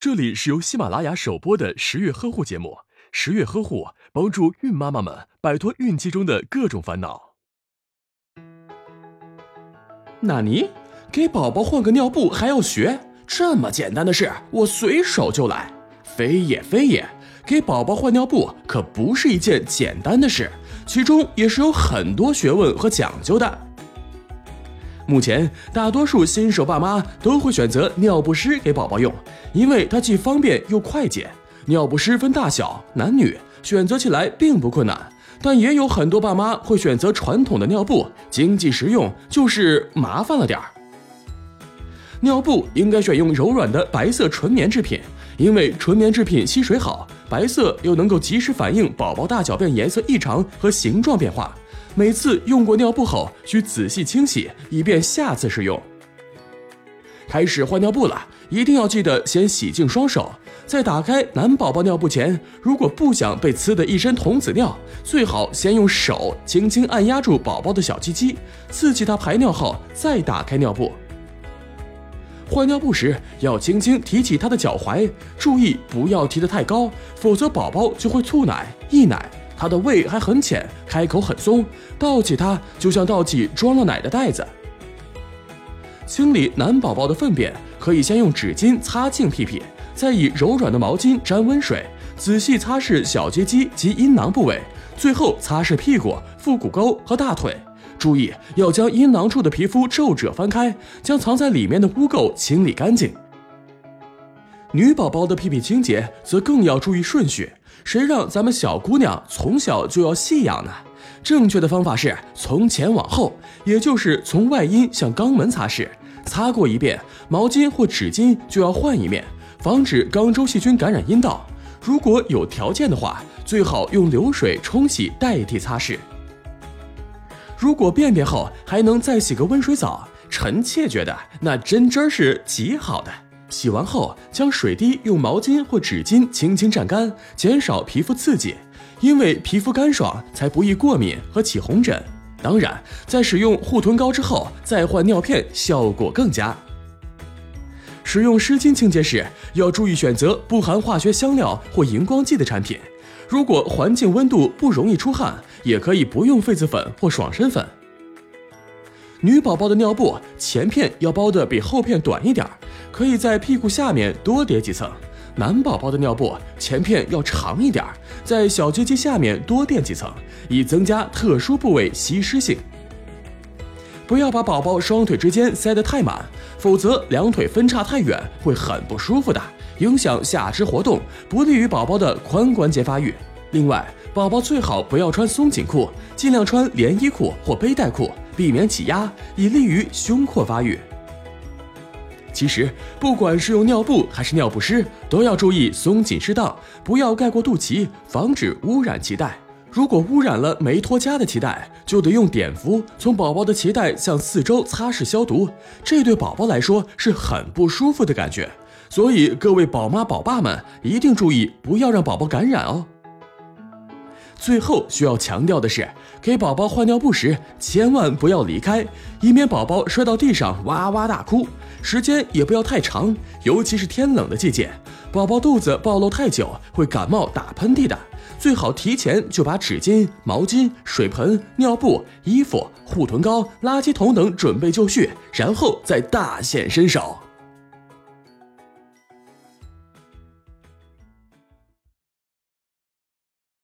这里是由喜马拉雅首播的十月呵护节目。十月呵护帮助孕妈妈们摆脱孕期中的各种烦恼。纳尼？给宝宝换个尿布还要学？这么简单的事，我随手就来。非也非也，给宝宝换尿布可不是一件简单的事，其中也是有很多学问和讲究的。目前，大多数新手爸妈都会选择尿不湿给宝宝用，因为它既方便又快捷。尿不湿分大小、男女，选择起来并不困难。但也有很多爸妈会选择传统的尿布，经济实用，就是麻烦了点儿。尿布应该选用柔软的白色纯棉制品，因为纯棉制品吸水好，白色又能够及时反映宝宝大小便颜色异常和形状变化。每次用过尿布后，需仔细清洗，以便下次使用。开始换尿布了，一定要记得先洗净双手。在打开男宝宝尿布前，如果不想被呲的一身童子尿，最好先用手轻轻按压住宝宝的小鸡鸡，刺激他排尿后再打开尿布。换尿布时要轻轻提起他的脚踝，注意不要提得太高，否则宝宝就会吐奶、溢奶。他的胃还很浅，开口很松，倒起它就像倒起装了奶的袋子。清理男宝宝的粪便，可以先用纸巾擦净屁屁，再以柔软的毛巾沾温水，仔细擦拭小鸡鸡及阴囊部位，最后擦拭屁股、腹股沟和大腿。注意要将阴囊处的皮肤皱褶翻开，将藏在里面的污垢清理干净。女宝宝的屁屁清洁则更要注意顺序。谁让咱们小姑娘从小就要细养呢？正确的方法是从前往后，也就是从外阴向肛门擦拭。擦过一遍，毛巾或纸巾就要换一面，防止肛周细菌感染阴道。如果有条件的话，最好用流水冲洗代替擦拭。如果便便后还能再洗个温水澡，臣妾觉得那真真是极好的。洗完后，将水滴用毛巾或纸巾轻轻蘸干，减少皮肤刺激，因为皮肤干爽才不易过敏和起红疹。当然，在使用护臀膏之后再换尿片，效果更佳。使用湿巾清洁时，要注意选择不含化学香料或荧光剂的产品。如果环境温度不容易出汗，也可以不用痱子粉或爽身粉。女宝宝的尿布前片要包的比后片短一点，可以在屁股下面多叠几层；男宝宝的尿布前片要长一点，在小鸡鸡下面多垫几层，以增加特殊部位吸湿性。不要把宝宝双腿之间塞得太满，否则两腿分叉太远会很不舒服的，影响下肢活动，不利于宝宝的髋关节发育。另外，宝宝最好不要穿松紧裤，尽量穿连衣裤或背带裤。避免挤压，以利于胸廓发育。其实，不管是用尿布还是尿不湿，都要注意松紧适当，不要盖过肚脐，防止污染脐带。如果污染了没脱痂的脐带，就得用碘伏从宝宝的脐带向四周擦拭消毒，这对宝宝来说是很不舒服的感觉。所以，各位宝妈宝爸们一定注意，不要让宝宝感染哦。最后需要强调的是，给宝宝换尿布时千万不要离开，以免宝宝摔到地上哇哇大哭。时间也不要太长，尤其是天冷的季节，宝宝肚子暴露太久会感冒打喷嚏的。最好提前就把纸巾、毛巾、水盆、尿布、衣服、护臀膏、垃圾桶等准备就绪，然后再大显身手。